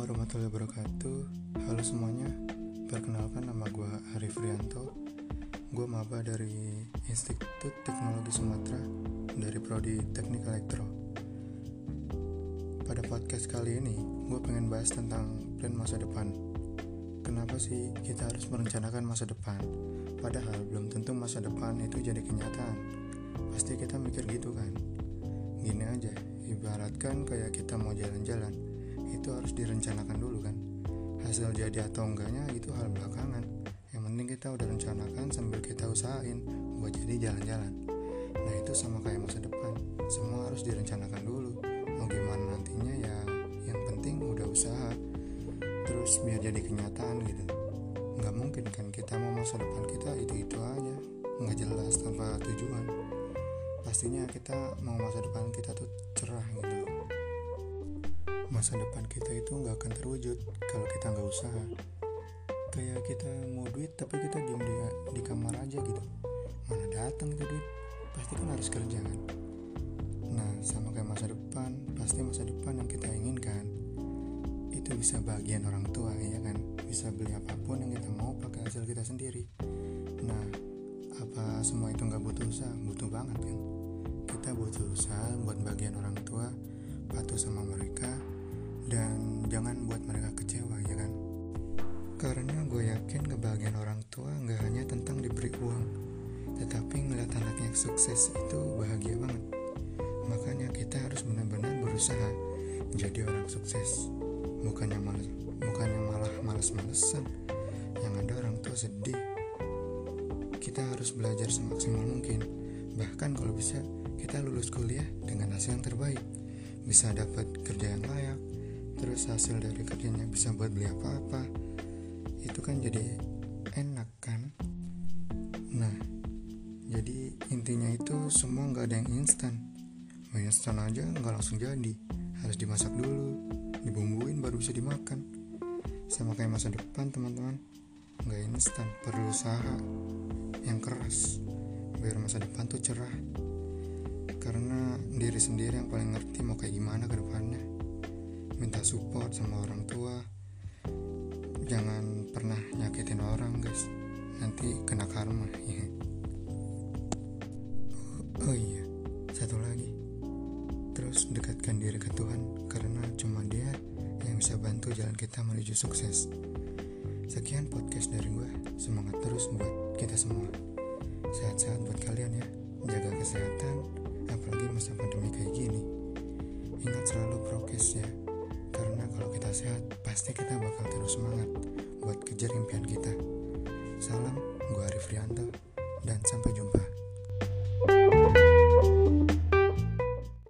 warahmatullahi wabarakatuh. Halo semuanya. Perkenalkan nama gue Arif Rianto. Gue maba dari Institut Teknologi Sumatera Dari Prodi Teknik Elektro. Pada podcast kali ini Gue pengen bahas tentang plan masa depan. Kenapa sih kita harus merencanakan masa depan? Padahal belum tentu masa depan itu jadi kenyataan. Pasti kita mikir gitu kan? Gini aja, ibaratkan kayak kita mau jalan-jalan itu harus direncanakan dulu kan? Hasil jadi atau enggaknya itu hal belakangan. Yang penting kita udah rencanakan sambil kita usahain buat jadi jalan-jalan. Nah itu sama kayak masa depan. Semua harus direncanakan dulu. Mau gimana nantinya ya yang penting udah usaha. Terus biar jadi kenyataan gitu. Nggak mungkin kan kita mau masa depan kita itu-itu aja. Nggak jelas tanpa tujuan. Pastinya kita mau masa depan kita tuh masa depan kita itu nggak akan terwujud kalau kita nggak usaha. Kayak kita mau duit tapi kita diem di, di kamar aja gitu. Mana datang itu duit? Pasti kan harus kerja kan? Nah sama kayak masa depan pasti masa depan yang kita inginkan itu bisa bagian orang tua ya kan? Bisa beli apa pun yang kita mau pakai hasil kita sendiri. Nah apa semua itu nggak butuh usaha? Butuh banget kan? Kita butuh usaha buat bagian orang tua patuh sama jangan buat mereka kecewa ya kan? Karena gue yakin kebahagiaan orang tua nggak hanya tentang diberi uang tetapi ngeliat anaknya sukses itu bahagia banget. Makanya kita harus benar-benar berusaha jadi orang sukses. Bukannya malas bukannya malah malas-malesan. Yang ada orang tua sedih. Kita harus belajar semaksimal mungkin. Bahkan kalau bisa kita lulus kuliah dengan hasil yang terbaik. Bisa dapat kerja yang layak terus hasil dari kerjanya bisa buat beli apa-apa itu kan jadi enak kan? Nah jadi intinya itu semua nggak ada yang instan. Mau instan aja nggak langsung jadi. Harus dimasak dulu dibumbuin baru bisa dimakan. Sama kayak masa depan teman-teman nggak instan perlu usaha yang keras biar masa depan tuh cerah. Karena diri sendiri yang paling ngerti mau kayak gimana ke depannya support sama orang tua. Jangan pernah nyakitin orang guys. Nanti kena karma ya oh, oh iya satu lagi. Terus dekatkan diri ke Tuhan karena cuma dia yang bisa bantu jalan kita menuju sukses. Sekian podcast dari gue semangat terus buat kita semua. Sehat-sehat buat kalian ya. Jaga kesehatan apalagi masa pandemi kayak gini. Ingat selalu prokes ya sehat, pasti kita bakal terus semangat buat kejar impian kita. Salam, gue Arif Rianto.